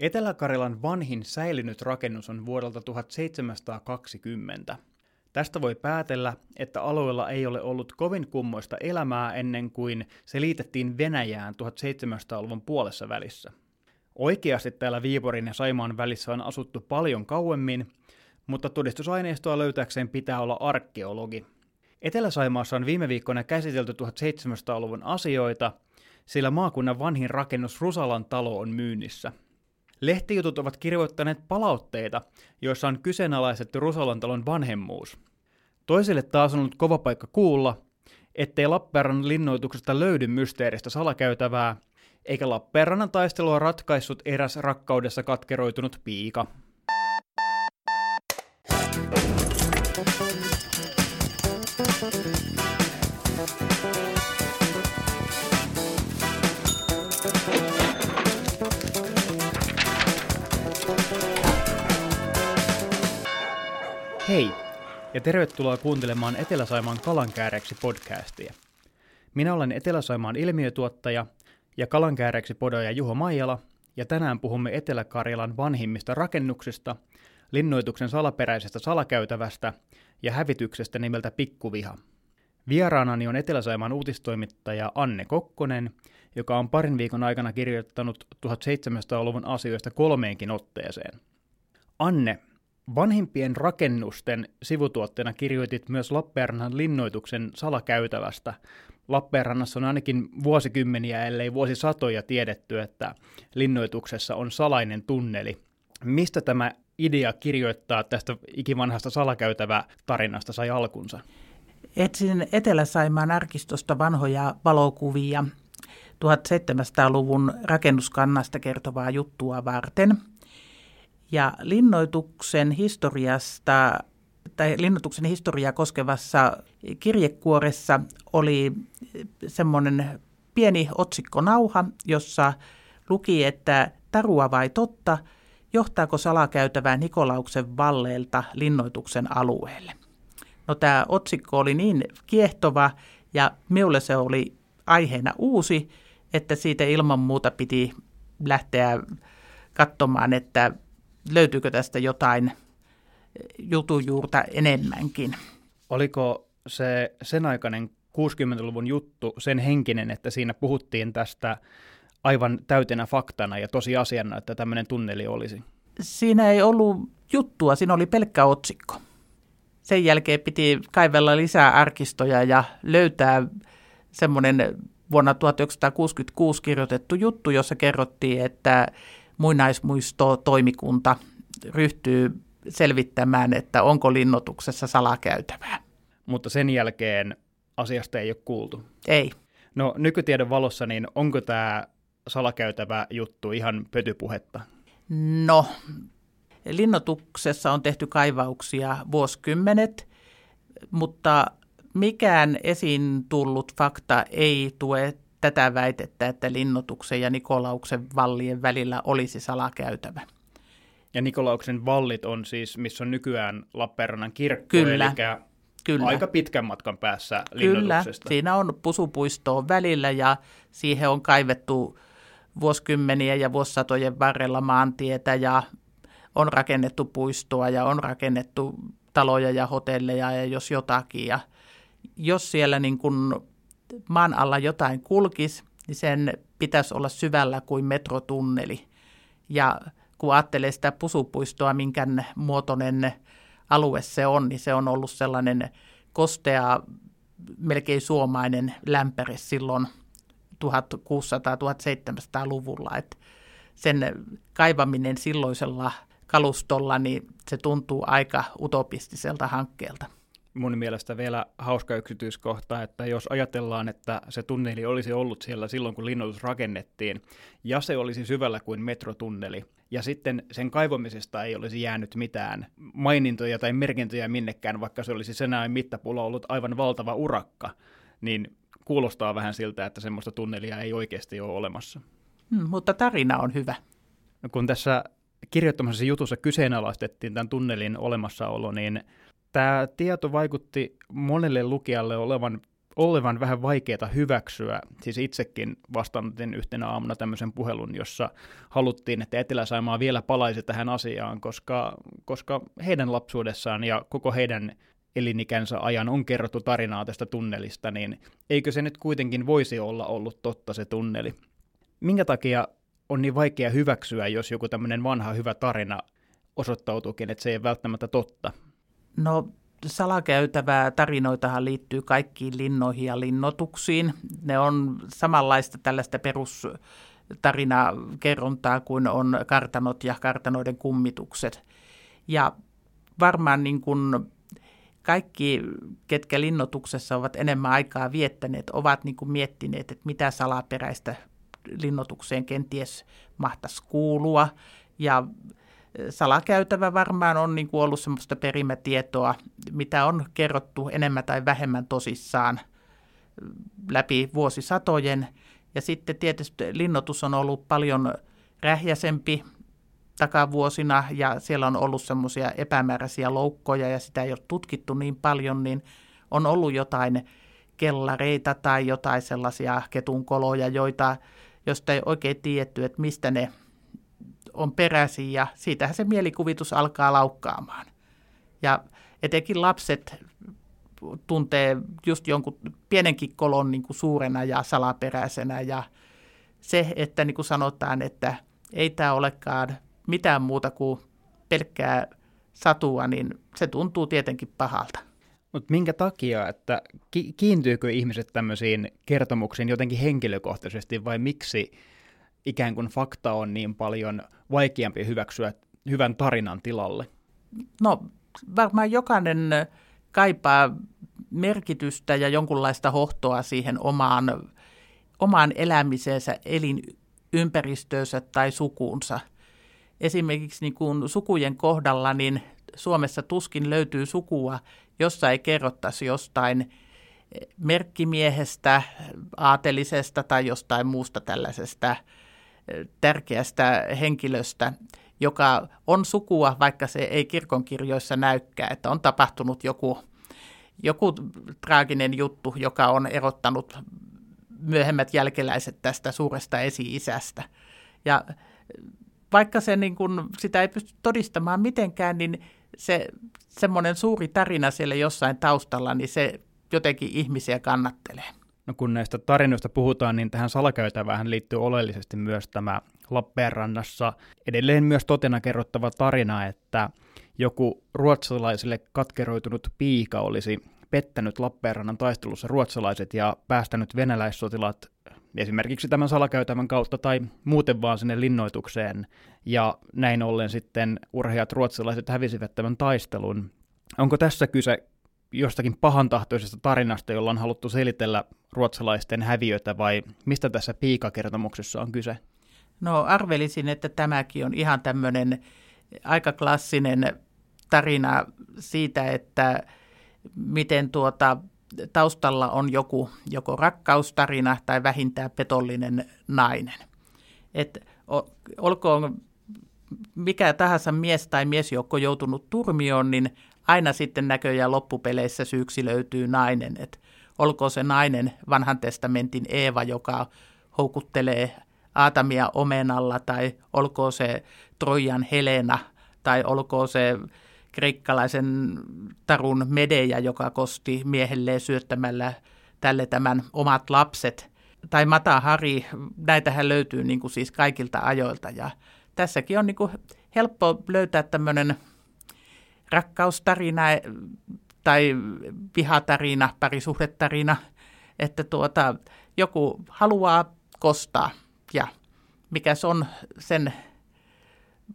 Etelä-Karjalan vanhin säilynyt rakennus on vuodelta 1720. Tästä voi päätellä, että alueella ei ole ollut kovin kummoista elämää ennen kuin se liitettiin Venäjään 1700-luvun puolessa välissä. Oikeasti täällä Viiporin ja Saimaan välissä on asuttu paljon kauemmin, mutta todistusaineistoa löytääkseen pitää olla arkeologi. Etelä-Saimaassa on viime viikkoina käsitelty 1700-luvun asioita, sillä maakunnan vanhin rakennus Rusalan talo on myynnissä. Lehtijutut ovat kirjoittaneet palautteita, joissa on kyseenalaistettu Rusalan talon vanhemmuus. Toisille taas on ollut kova paikka kuulla, ettei Lappeenrannan linnoituksesta löydy mysteeristä salakäytävää, eikä Lappeenrannan taistelua ratkaissut eräs rakkaudessa katkeroitunut piika. Hei, ja tervetuloa kuuntelemaan Etelä-Saimaan kalankääreksi podcastia. Minä olen Etelä-Saimaan ilmiötuottaja ja kalankääreksi podoja Juho Maijala, ja tänään puhumme Etelä-Karjalan vanhimmista rakennuksista, linnoituksen salaperäisestä salakäytävästä ja hävityksestä nimeltä Pikkuviha. Vieraanani on Etelä-Saimaan uutistoimittaja Anne Kokkonen, joka on parin viikon aikana kirjoittanut 1700-luvun asioista kolmeenkin otteeseen. Anne, Vanhimpien rakennusten sivutuotteena kirjoitit myös Lappeenrannan linnoituksen salakäytävästä. Lappeenrannassa on ainakin vuosikymmeniä, ellei vuosisatoja tiedetty, että linnoituksessa on salainen tunneli. Mistä tämä idea kirjoittaa tästä ikivanhasta salakäytävä tarinasta sai alkunsa? Etsin Etelä-Saimaan arkistosta vanhoja valokuvia 1700-luvun rakennuskannasta kertovaa juttua varten – ja linnoituksen historiasta tai linnoituksen historiaa koskevassa kirjekuoressa oli semmoinen pieni otsikkonauha, jossa luki, että tarua vai totta, johtaako salakäytävää Nikolauksen valleelta linnoituksen alueelle. No tämä otsikko oli niin kiehtova ja minulle se oli aiheena uusi, että siitä ilman muuta piti lähteä katsomaan, että löytyykö tästä jotain jutujuurta enemmänkin. Oliko se sen aikainen 60-luvun juttu sen henkinen, että siinä puhuttiin tästä aivan täytenä faktana ja tosiasiana, että tämmöinen tunneli olisi? Siinä ei ollut juttua, siinä oli pelkkä otsikko. Sen jälkeen piti kaivella lisää arkistoja ja löytää semmoinen vuonna 1966 kirjoitettu juttu, jossa kerrottiin, että muinaismuisto-toimikunta ryhtyy selvittämään, että onko linnoituksessa salakäytävää. Mutta sen jälkeen asiasta ei ole kuultu. Ei. No nykytiedon valossa, niin onko tämä salakäytävä juttu ihan pötypuhetta? No, linnoituksessa on tehty kaivauksia vuosikymmenet, mutta mikään esiin tullut fakta ei tue tätä väitettä, että linnoituksen ja Nikolauksen vallien välillä olisi salakäytävä. Ja Nikolauksen vallit on siis, missä on nykyään Lappeenrannan kirkko, Kyllä. eli Kyllä. aika pitkän matkan päässä Kyllä, siinä on pusupuistoa välillä ja siihen on kaivettu vuosikymmeniä ja vuosisatojen varrella maantietä ja on rakennettu puistoa ja on rakennettu taloja ja hotelleja ja jos jotakin. Ja jos siellä niin kuin maan alla jotain kulkisi, niin sen pitäisi olla syvällä kuin metrotunneli. Ja kun ajattelee sitä pusupuistoa, minkä muotoinen alue se on, niin se on ollut sellainen kostea, melkein suomainen lämpäre silloin 1600-1700-luvulla. Et sen kaivaminen silloisella kalustolla, niin se tuntuu aika utopistiselta hankkeelta mun mielestä vielä hauska yksityiskohta, että jos ajatellaan, että se tunneli olisi ollut siellä silloin, kun linnoitus rakennettiin, ja se olisi syvällä kuin metrotunneli, ja sitten sen kaivamisesta ei olisi jäänyt mitään mainintoja tai merkintöjä minnekään, vaikka se olisi sen ajan mittapulla ollut aivan valtava urakka, niin kuulostaa vähän siltä, että semmoista tunnelia ei oikeasti ole olemassa. Hmm, mutta tarina on hyvä. No, kun tässä kirjoittamassa jutussa kyseenalaistettiin tämän tunnelin olemassaolo, niin tämä tieto vaikutti monelle lukijalle olevan olevan vähän vaikeaa hyväksyä. Siis itsekin vastaanotin yhtenä aamuna tämmöisen puhelun, jossa haluttiin, että Etelä-Saimaa vielä palaisi tähän asiaan, koska, koska heidän lapsuudessaan ja koko heidän elinikänsä ajan on kerrottu tarinaa tästä tunnelista, niin eikö se nyt kuitenkin voisi olla ollut totta se tunneli? Minkä takia on niin vaikea hyväksyä, jos joku tämmöinen vanha hyvä tarina osoittautuukin, että se ei välttämättä totta? No salakäytävää tarinoitahan liittyy kaikkiin linnoihin ja linnotuksiin. Ne on samanlaista tällaista perustarinakerrontaa kuin on kartanot ja kartanoiden kummitukset. Ja varmaan niin kuin kaikki, ketkä linnotuksessa ovat enemmän aikaa viettäneet, ovat niin kuin miettineet, että mitä salaperäistä linnotukseen kenties mahtaisi kuulua. Ja salakäytävä varmaan on niin kuin ollut semmoista perimätietoa, mitä on kerrottu enemmän tai vähemmän tosissaan läpi vuosisatojen. Ja sitten tietysti linnoitus on ollut paljon rähjäsempi takavuosina ja siellä on ollut semmoisia epämääräisiä loukkoja ja sitä ei ole tutkittu niin paljon, niin on ollut jotain kellareita tai jotain sellaisia ketunkoloja, joita, josta ei oikein tiedetty, että mistä ne on peräisin ja siitähän se mielikuvitus alkaa laukkaamaan. Ja etenkin lapset tuntee just jonkun pienenkin kolon niin kuin suurena ja salaperäisenä ja se, että niin kuin sanotaan, että ei tämä olekaan mitään muuta kuin pelkkää satua, niin se tuntuu tietenkin pahalta. Mutta minkä takia, että ki- kiintyykö ihmiset tämmöisiin kertomuksiin jotenkin henkilökohtaisesti vai miksi ikään kuin fakta on niin paljon vaikeampi hyväksyä hyvän tarinan tilalle? No varmaan jokainen kaipaa merkitystä ja jonkunlaista hohtoa siihen omaan, omaan elämiseensä, elinympäristöönsä tai sukuunsa. Esimerkiksi niin kuin sukujen kohdalla, niin Suomessa tuskin löytyy sukua, jossa ei kerrottaisi jostain merkkimiehestä, aatelisesta tai jostain muusta tällaisesta tärkeästä henkilöstä, joka on sukua, vaikka se ei kirkonkirjoissa näykään, että on tapahtunut joku, joku traaginen juttu, joka on erottanut myöhemmät jälkeläiset tästä suuresta esi-isästä. Ja vaikka se niin kun, sitä ei pysty todistamaan mitenkään, niin se semmoinen suuri tarina siellä jossain taustalla, niin se jotenkin ihmisiä kannattelee. No kun näistä tarinoista puhutaan, niin tähän salakäytävään liittyy oleellisesti myös tämä Lappeenrannassa edelleen myös totena kerrottava tarina, että joku ruotsalaisille katkeroitunut piika olisi pettänyt Lappeenrannan taistelussa ruotsalaiset ja päästänyt venäläissotilaat esimerkiksi tämän salakäytävän kautta tai muuten vaan sinne linnoitukseen. Ja näin ollen sitten urheat ruotsalaiset hävisivät tämän taistelun. Onko tässä kyse jostakin pahantahtoisesta tarinasta, jolla on haluttu selitellä ruotsalaisten häviötä vai mistä tässä piikakertomuksessa on kyse? No arvelisin, että tämäkin on ihan tämmöinen aika klassinen tarina siitä, että miten tuota, taustalla on joku joko rakkaustarina tai vähintään petollinen nainen. Et olkoon mikä tahansa mies tai miesjoukko joutunut turmioon, niin aina sitten näköjään loppupeleissä syyksi löytyy nainen. Et olkoon se nainen vanhan testamentin Eeva, joka houkuttelee Aatamia omenalla, tai olkoon se Trojan Helena, tai olkoon se kreikkalaisen tarun Medeja, joka kosti miehelleen syöttämällä tälle tämän omat lapset. Tai Mata Hari, näitähän löytyy niin kuin siis kaikilta ajoilta. Ja tässäkin on niin kuin helppo löytää tämmöinen rakkaustarina tai vihatarina, parisuhdetarina, että tuota, joku haluaa kostaa ja mikä se on sen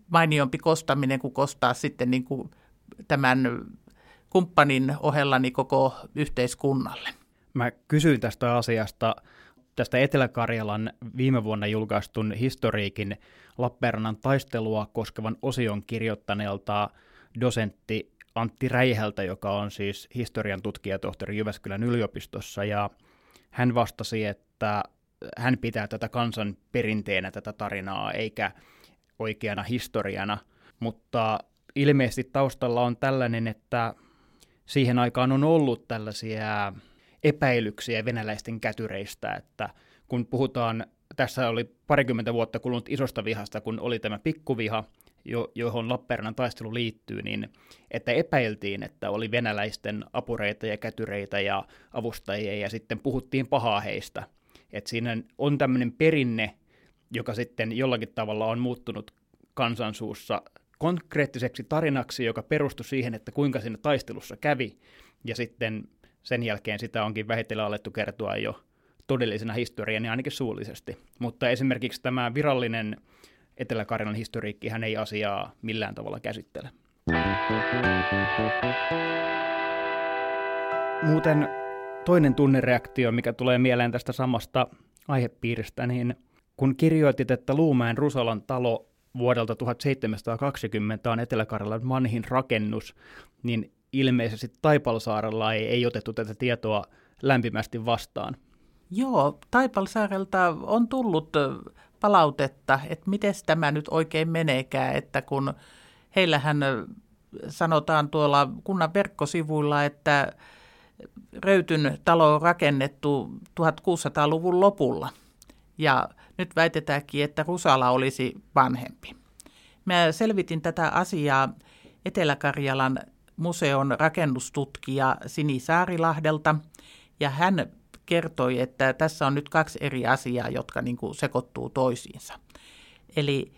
mainiompi kostaminen kuin kostaa sitten niin kuin tämän kumppanin ohella niin koko yhteiskunnalle. Mä kysyin tästä asiasta tästä Etelä-Karjalan viime vuonna julkaistun historiikin Lappeenrannan taistelua koskevan osion kirjoittaneelta dosentti Antti Räihältä, joka on siis historian tutkijatohtori Jyväskylän yliopistossa, ja hän vastasi, että hän pitää tätä kansan perinteenä tätä tarinaa, eikä oikeana historiana, mutta ilmeisesti taustalla on tällainen, että siihen aikaan on ollut tällaisia epäilyksiä venäläisten kätyreistä, että kun puhutaan, tässä oli parikymmentä vuotta kulunut isosta vihasta, kun oli tämä pikkuviha, jo, johon Lappeenrannan taistelu liittyy, niin että epäiltiin, että oli venäläisten apureita ja kätyreitä ja avustajia, ja sitten puhuttiin pahaa heistä. Että siinä on tämmöinen perinne, joka sitten jollakin tavalla on muuttunut kansansuussa konkreettiseksi tarinaksi, joka perustui siihen, että kuinka siinä taistelussa kävi, ja sitten sen jälkeen sitä onkin vähitellen alettu kertoa jo todellisena historiana, ainakin suullisesti. Mutta esimerkiksi tämä virallinen Etelä-Karjalan historiikki hän ei asiaa millään tavalla käsittele. Muuten toinen tunnereaktio, mikä tulee mieleen tästä samasta aihepiiristä, niin kun kirjoitit, että Luumäen Rusalan talo vuodelta 1720 on Etelä-Karjalan vanhin rakennus, niin ilmeisesti Taipalsaarella ei, ei otettu tätä tietoa lämpimästi vastaan. Joo, Taipalsaarelta on tullut palautetta, että miten tämä nyt oikein meneekään, että kun heillähän sanotaan tuolla kunnan verkkosivuilla, että Röytyn talo on rakennettu 1600-luvun lopulla. Ja nyt väitetäänkin, että Rusala olisi vanhempi. Mä selvitin tätä asiaa Etelä-Karjalan museon rakennustutkija Sini Saarilahdelta, ja hän kertoi, että tässä on nyt kaksi eri asiaa, jotka niin kuin sekoittuu toisiinsa. Eli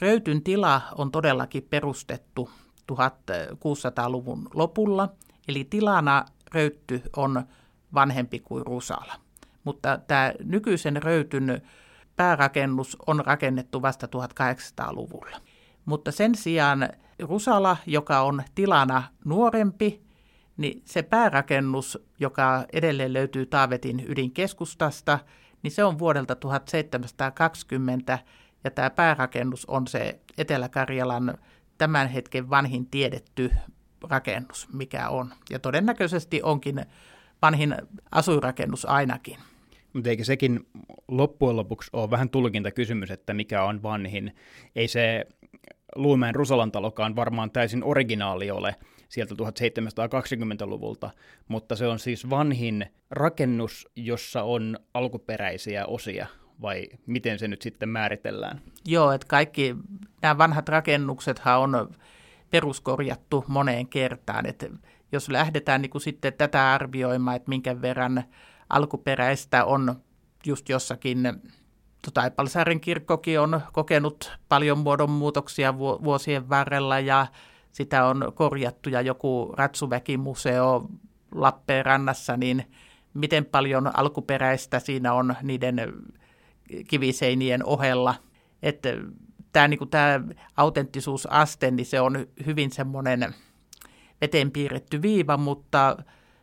Röytyn tila on todellakin perustettu 1600-luvun lopulla, eli tilana Röytty on vanhempi kuin Rusala. Mutta tämä nykyisen Röytyn päärakennus on rakennettu vasta 1800-luvulla. Mutta sen sijaan Rusala, joka on tilana nuorempi, niin se päärakennus, joka edelleen löytyy Taavetin ydinkeskustasta, niin se on vuodelta 1720 ja tämä päärakennus on se Etelä-Karjalan tämän hetken vanhin tiedetty rakennus, mikä on. Ja todennäköisesti onkin vanhin asuinrakennus ainakin. Mutta eikö sekin loppujen lopuksi ole vähän tulkintakysymys, että mikä on vanhin? Ei se Luumäen Rusalan talokaan varmaan täysin originaali ole sieltä 1720-luvulta, mutta se on siis vanhin rakennus, jossa on alkuperäisiä osia, vai miten se nyt sitten määritellään? Joo, että kaikki nämä vanhat rakennuksethan on peruskorjattu moneen kertaan, että jos lähdetään niin kuin sitten tätä arvioimaan, että minkä verran alkuperäistä on just jossakin Taipalsaaren kirkkokin on kokenut paljon muodonmuutoksia vuosien varrella ja sitä on korjattu ja joku Ratsuväkimuseo Lappeenrannassa, niin miten paljon alkuperäistä siinä on niiden kiviseinien ohella. Että tämä, niin kuin tämä autenttisuusaste, niin se on hyvin semmoinen veteen piirretty viiva, mutta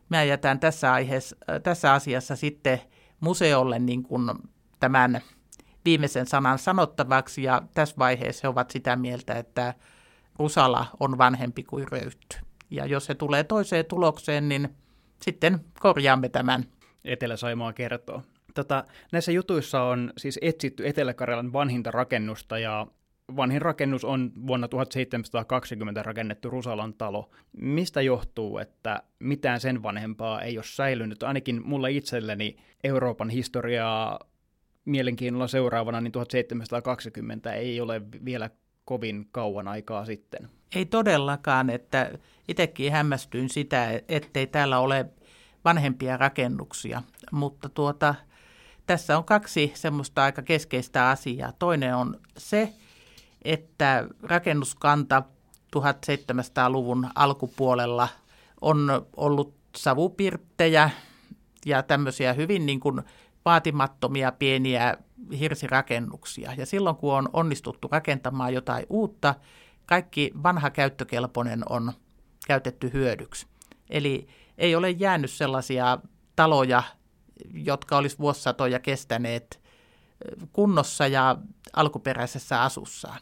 mä jätän tässä, aiheessa, tässä asiassa sitten museolle niin kuin tämän viimeisen sanan sanottavaksi, ja tässä vaiheessa he ovat sitä mieltä, että Rusala on vanhempi kuin Röytty. Ja jos se tulee toiseen tulokseen, niin sitten korjaamme tämän. Etelä-Saimaa kertoo. Tota, näissä jutuissa on siis etsitty Etelä-Karjalan vanhinta rakennusta ja vanhin rakennus on vuonna 1720 rakennettu Rusalan talo. Mistä johtuu, että mitään sen vanhempaa ei ole säilynyt? Ainakin mulla itselleni Euroopan historiaa mielenkiinnolla seuraavana, niin 1720 ei ole vielä kovin kauan aikaa sitten. Ei todellakaan, että itsekin hämmästyin sitä, ettei täällä ole vanhempia rakennuksia, mutta tuota, tässä on kaksi semmoista aika keskeistä asiaa. Toinen on se, että rakennuskanta 1700-luvun alkupuolella on ollut savupirttejä ja tämmöisiä hyvin niin kuin vaatimattomia pieniä hirsirakennuksia. Ja silloin kun on onnistuttu rakentamaan jotain uutta, kaikki vanha käyttökelpoinen on käytetty hyödyksi. Eli ei ole jäänyt sellaisia taloja, jotka olisi vuosisatoja kestäneet kunnossa ja alkuperäisessä asussaan.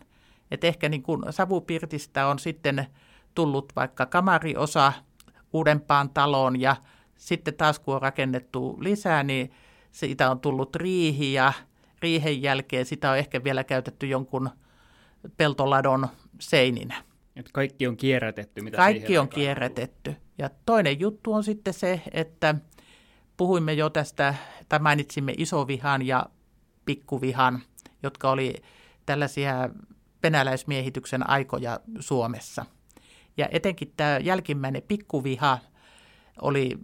Et ehkä niin kuin savupirtistä on sitten tullut vaikka kamariosa uudempaan taloon ja sitten taas kun on rakennettu lisää, niin siitä on tullut riihi ja riihen jälkeen sitä on ehkä vielä käytetty jonkun peltoladon seininä. Et kaikki on kierrätetty. Mitä kaikki on kierrätetty. Ja toinen juttu on sitten se, että puhuimme jo tästä, tai mainitsimme isovihan ja pikkuvihan, jotka oli tällaisia venäläismiehityksen aikoja Suomessa. Ja etenkin tämä jälkimmäinen pikkuviha oli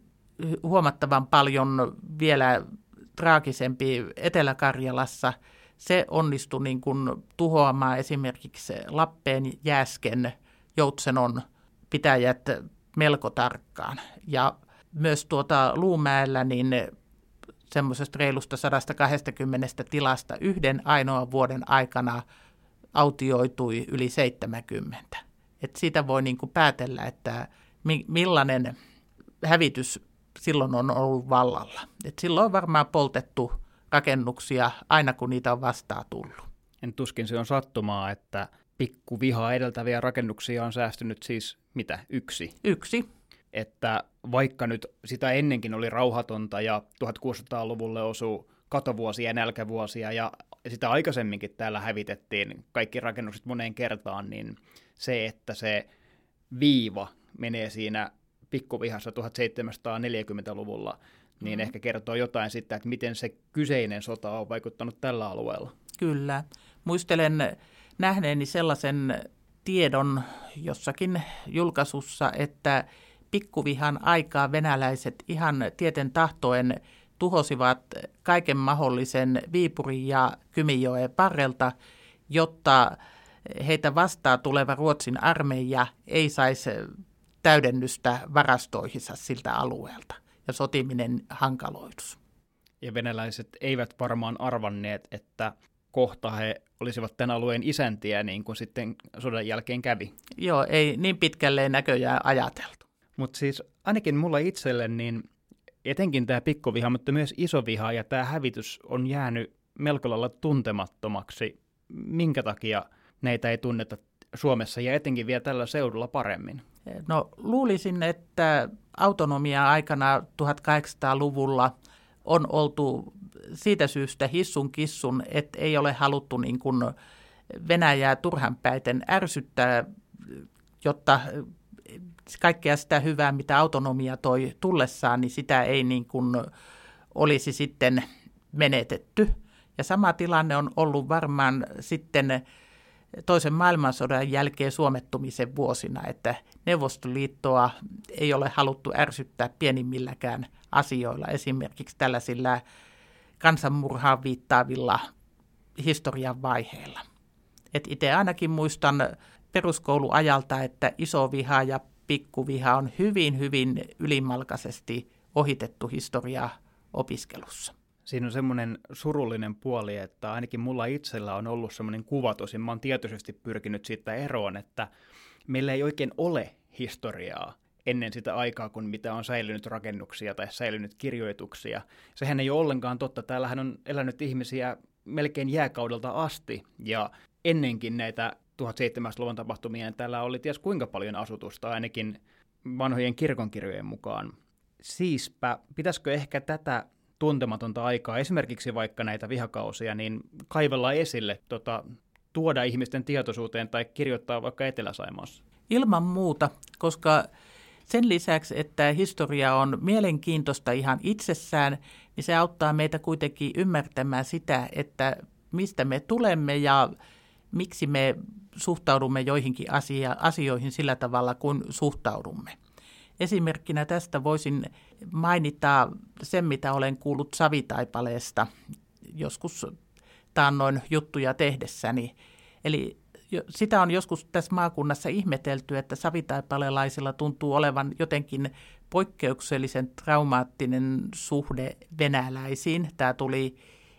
huomattavan paljon vielä traagisempi Etelä-Karjalassa. Se onnistui niin kuin tuhoamaan esimerkiksi Lappeen Jääsken Joutsenon pitäjät melko tarkkaan. Ja myös tuota Luumäellä niin semmoisesta reilusta 120 tilasta yhden ainoan vuoden aikana autioitui yli 70. Et siitä voi niin kuin päätellä, että millainen hävitys silloin on ollut vallalla. Et silloin on varmaan poltettu rakennuksia aina kun niitä on vastaan tullut. En tuskin se on sattumaa, että pikkuvihaa edeltäviä rakennuksia on säästynyt siis mitä, yksi? Yksi. Että vaikka nyt sitä ennenkin oli rauhatonta ja 1600-luvulle osuu katovuosia ja nälkävuosia ja sitä aikaisemminkin täällä hävitettiin kaikki rakennukset moneen kertaan, niin se, että se viiva menee siinä pikkuvihassa 1740-luvulla, niin mm. ehkä kertoo jotain sitten, että miten se kyseinen sota on vaikuttanut tällä alueella. Kyllä. Muistelen nähneeni sellaisen tiedon jossakin julkaisussa, että pikkuvihan aikaa venäläiset ihan tieten tahtoen tuhosivat kaiken mahdollisen Viipurin ja Kymijoen parrelta, jotta heitä vastaan tuleva Ruotsin armeija ei saisi täydennystä varastoihinsa siltä alueelta ja sotiminen hankaloitus. Ja venäläiset eivät varmaan arvanneet, että kohta he olisivat tämän alueen isäntiä, niin kuin sitten sodan jälkeen kävi. Joo, ei niin pitkälle näköjään ajateltu. Mutta siis ainakin mulla itselle, niin etenkin tämä pikkuviha, mutta myös isoviha ja tämä hävitys on jäänyt melko lailla tuntemattomaksi. Minkä takia näitä ei tunneta Suomessa ja etenkin vielä tällä seudulla paremmin? No luulisin, että autonomia aikana 1800-luvulla on oltu siitä syystä hissun kissun, että ei ole haluttu niin kuin Venäjää turhanpäiten ärsyttää, jotta kaikkea sitä hyvää, mitä autonomia toi tullessaan, niin sitä ei niin kuin olisi sitten menetetty. Ja sama tilanne on ollut varmaan sitten toisen maailmansodan jälkeen suomettumisen vuosina, että Neuvostoliittoa ei ole haluttu ärsyttää pienimmilläkään asioilla, esimerkiksi tällaisilla kansanmurhaan viittaavilla historian vaiheilla. Et itse ainakin muistan peruskouluajalta, että iso viha ja pikkuviha on hyvin, hyvin ylimalkaisesti ohitettu historia opiskelussa. Siinä on semmoinen surullinen puoli, että ainakin mulla itsellä on ollut semmoinen kuva, tosin mä oon tietoisesti pyrkinyt siitä eroon, että meillä ei oikein ole historiaa ennen sitä aikaa, kun mitä on säilynyt rakennuksia tai säilynyt kirjoituksia. Sehän ei ole ollenkaan totta. Täällähän on elänyt ihmisiä melkein jääkaudelta asti, ja ennenkin näitä 1700-luvun tapahtumia niin täällä oli ties kuinka paljon asutusta, ainakin vanhojen kirkonkirjojen mukaan. Siispä, pitäisikö ehkä tätä tuntematonta aikaa, esimerkiksi vaikka näitä vihakausia, niin kaivella esille, tota, tuoda ihmisten tietoisuuteen tai kirjoittaa vaikka Etelä-Saimaassa? Ilman muuta, koska sen lisäksi, että historia on mielenkiintoista ihan itsessään, niin se auttaa meitä kuitenkin ymmärtämään sitä, että mistä me tulemme ja miksi me suhtaudumme joihinkin asia, asioihin sillä tavalla, kuin suhtaudumme. Esimerkkinä tästä voisin mainita sen, mitä olen kuullut Savitaipaleesta joskus taannoin juttuja tehdessäni. Eli sitä on joskus tässä maakunnassa ihmetelty, että savitaipalelaisilla tuntuu olevan jotenkin poikkeuksellisen traumaattinen suhde venäläisiin. Tämä tuli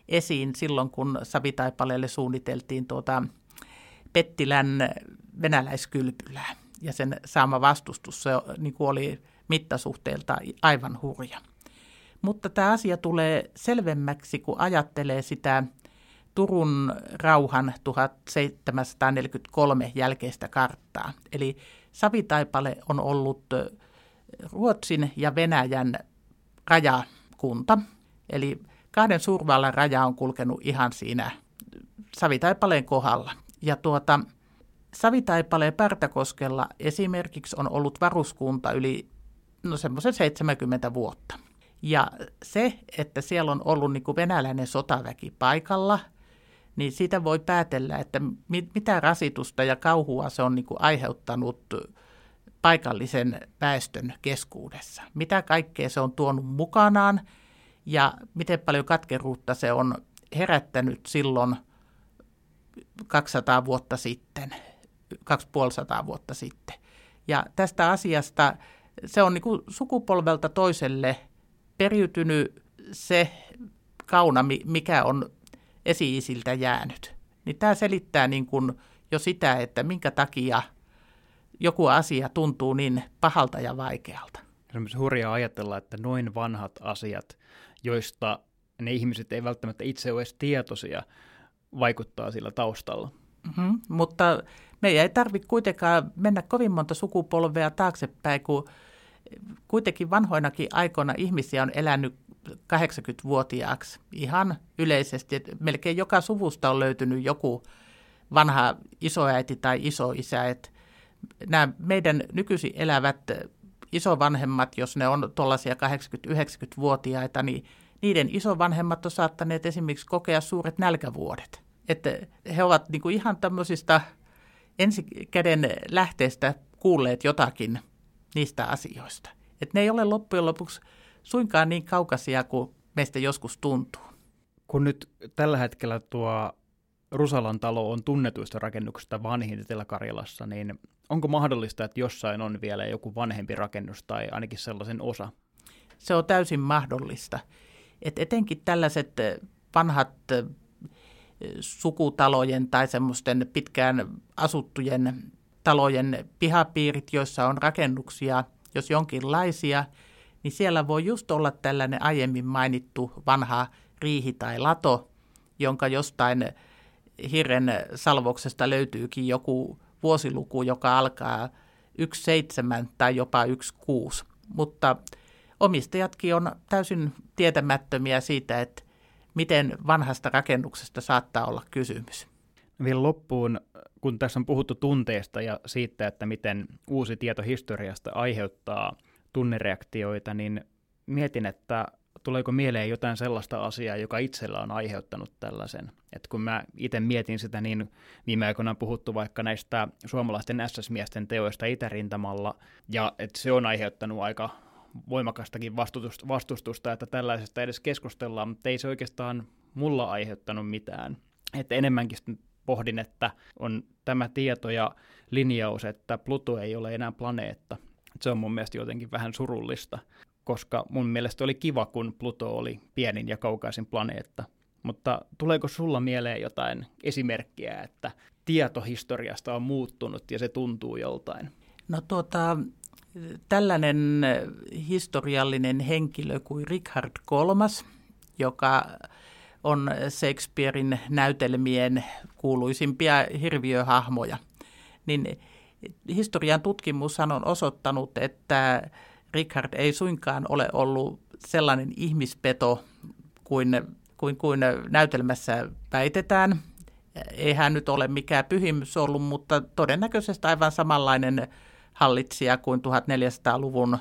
esiin silloin, kun savitaipaleelle suunniteltiin tuota Pettilän venäläiskylpylää. Ja sen saama vastustus se niin kuin oli mittasuhteelta aivan hurja. Mutta tämä asia tulee selvemmäksi, kun ajattelee sitä Turun rauhan 1743 jälkeistä karttaa. Eli Savitaipale on ollut Ruotsin ja Venäjän rajakunta. Eli kahden suurvallan raja on kulkenut ihan siinä Savitaipaleen kohdalla. Ja tuota, Savitaipaleen Partakoskella esimerkiksi on ollut varuskunta yli no semmoisen 70 vuotta. Ja se, että siellä on ollut niin kuin venäläinen sotaväki paikalla, niin siitä voi päätellä, että mitä rasitusta ja kauhua se on niin kuin aiheuttanut paikallisen väestön keskuudessa. Mitä kaikkea se on tuonut mukanaan ja miten paljon katkeruutta se on herättänyt silloin 200 vuotta sitten, 250 vuotta sitten. Ja tästä asiasta se on niin kuin sukupolvelta toiselle periytynyt se kauna, mikä on esi-isiltä jäänyt. Niin tämä selittää niin kuin jo sitä, että minkä takia joku asia tuntuu niin pahalta ja vaikealta. Se on hurjaa ajatella, että noin vanhat asiat, joista ne ihmiset ei välttämättä itse ole edes tietoisia, vaikuttaa sillä taustalla. Mm-hmm, mutta meidän ei tarvitse kuitenkaan mennä kovin monta sukupolvea taaksepäin, kun kuitenkin vanhoinakin aikoina ihmisiä on elänyt 80-vuotiaaksi ihan yleisesti. Että melkein joka suvusta on löytynyt joku vanha isoäiti tai isoisä. Että nämä meidän nykyisin elävät isovanhemmat, jos ne on tuollaisia 80-90-vuotiaita, niin niiden isovanhemmat on saattaneet esimerkiksi kokea suuret nälkävuodet. Että he ovat niin kuin ihan tämmöisistä ensikäden lähteestä kuulleet jotakin niistä asioista. Että ne ei ole loppujen lopuksi suinkaan niin kaukaisia kuin meistä joskus tuntuu. Kun nyt tällä hetkellä tuo Rusalan talo on tunnetuista rakennuksista vanhin Etelä-Karjalassa, niin onko mahdollista, että jossain on vielä joku vanhempi rakennus tai ainakin sellaisen osa? Se on täysin mahdollista. Et etenkin tällaiset vanhat sukutalojen tai semmoisten pitkään asuttujen talojen pihapiirit, joissa on rakennuksia, jos jonkinlaisia, niin siellä voi just olla tällainen aiemmin mainittu vanha riihi tai lato, jonka jostain hirren salvoksesta löytyykin joku vuosiluku, joka alkaa 1.7 tai jopa 1.6. Mutta omistajatkin on täysin tietämättömiä siitä, että miten vanhasta rakennuksesta saattaa olla kysymys. Vielä loppuun, kun tässä on puhuttu tunteesta ja siitä, että miten uusi tieto historiasta aiheuttaa tunnereaktioita, niin mietin, että tuleeko mieleen jotain sellaista asiaa, joka itsellä on aiheuttanut tällaisen. Et kun mä itse mietin sitä, niin viime aikoina on puhuttu vaikka näistä suomalaisten SS-miesten teoista itärintamalla, ja että se on aiheuttanut aika voimakastakin vastustusta, vastustusta, että tällaisesta edes keskustellaan, mutta ei se oikeastaan mulla aiheuttanut mitään. Että enemmänkin pohdin, että on tämä tieto ja linjaus, että Pluto ei ole enää planeetta. Se on mun mielestä jotenkin vähän surullista, koska mun mielestä oli kiva, kun Pluto oli pienin ja kaukaisin planeetta. Mutta tuleeko sulla mieleen jotain esimerkkiä, että tieto historiasta on muuttunut ja se tuntuu joltain? No tuota, tällainen historiallinen henkilö kuin Richard III, joka on Shakespearein näytelmien kuuluisimpia hirviöhahmoja, niin historian tutkimus on osoittanut, että Richard ei suinkaan ole ollut sellainen ihmispeto kuin, kuin, kuin näytelmässä väitetään. Ei hän nyt ole mikään pyhimys ollut, mutta todennäköisesti aivan samanlainen hallitsija kuin 1400-luvun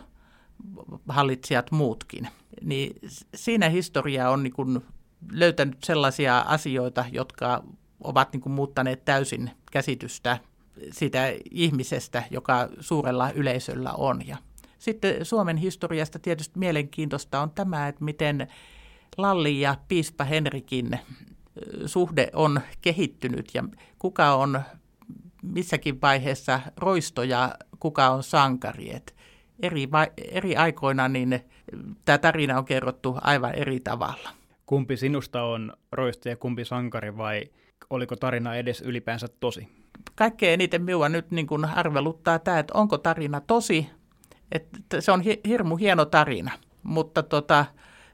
hallitsijat muutkin. Niin siinä historia on niin kuin löytänyt sellaisia asioita, jotka ovat niin kuin muuttaneet täysin käsitystä siitä ihmisestä, joka suurella yleisöllä on. Ja sitten Suomen historiasta tietysti mielenkiintoista on tämä, että miten Lalli ja piispa Henrikin suhde on kehittynyt ja kuka on missäkin vaiheessa roisto ja kuka on sankari. Et eri, eri aikoina niin tämä tarina on kerrottu aivan eri tavalla. Kumpi sinusta on roisto ja kumpi sankari vai oliko tarina edes ylipäänsä tosi? Kaikkein eniten minua nyt niin kuin arveluttaa tämä, että onko tarina tosi. Että se on hirmu hieno tarina, mutta tota,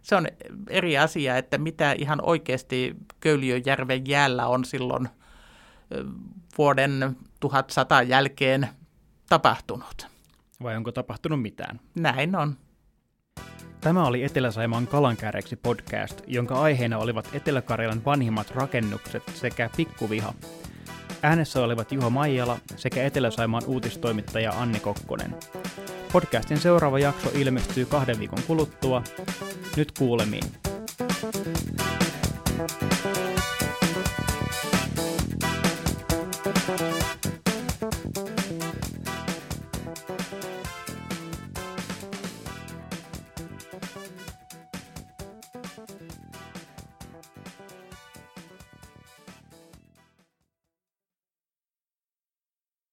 se on eri asia, että mitä ihan oikeasti Köyliöjärven jäällä on silloin vuoden 1100 jälkeen tapahtunut. Vai onko tapahtunut mitään? Näin on. Tämä oli Etelä-Saimaan kalankääreksi podcast, jonka aiheena olivat Etelä-Karjalan vanhimmat rakennukset sekä pikkuviha. Äänessä olivat Juho Maijala sekä Etelä-Saimaan uutistoimittaja Anni Kokkonen. Podcastin seuraava jakso ilmestyy kahden viikon kuluttua. Nyt kuulemiin. thank you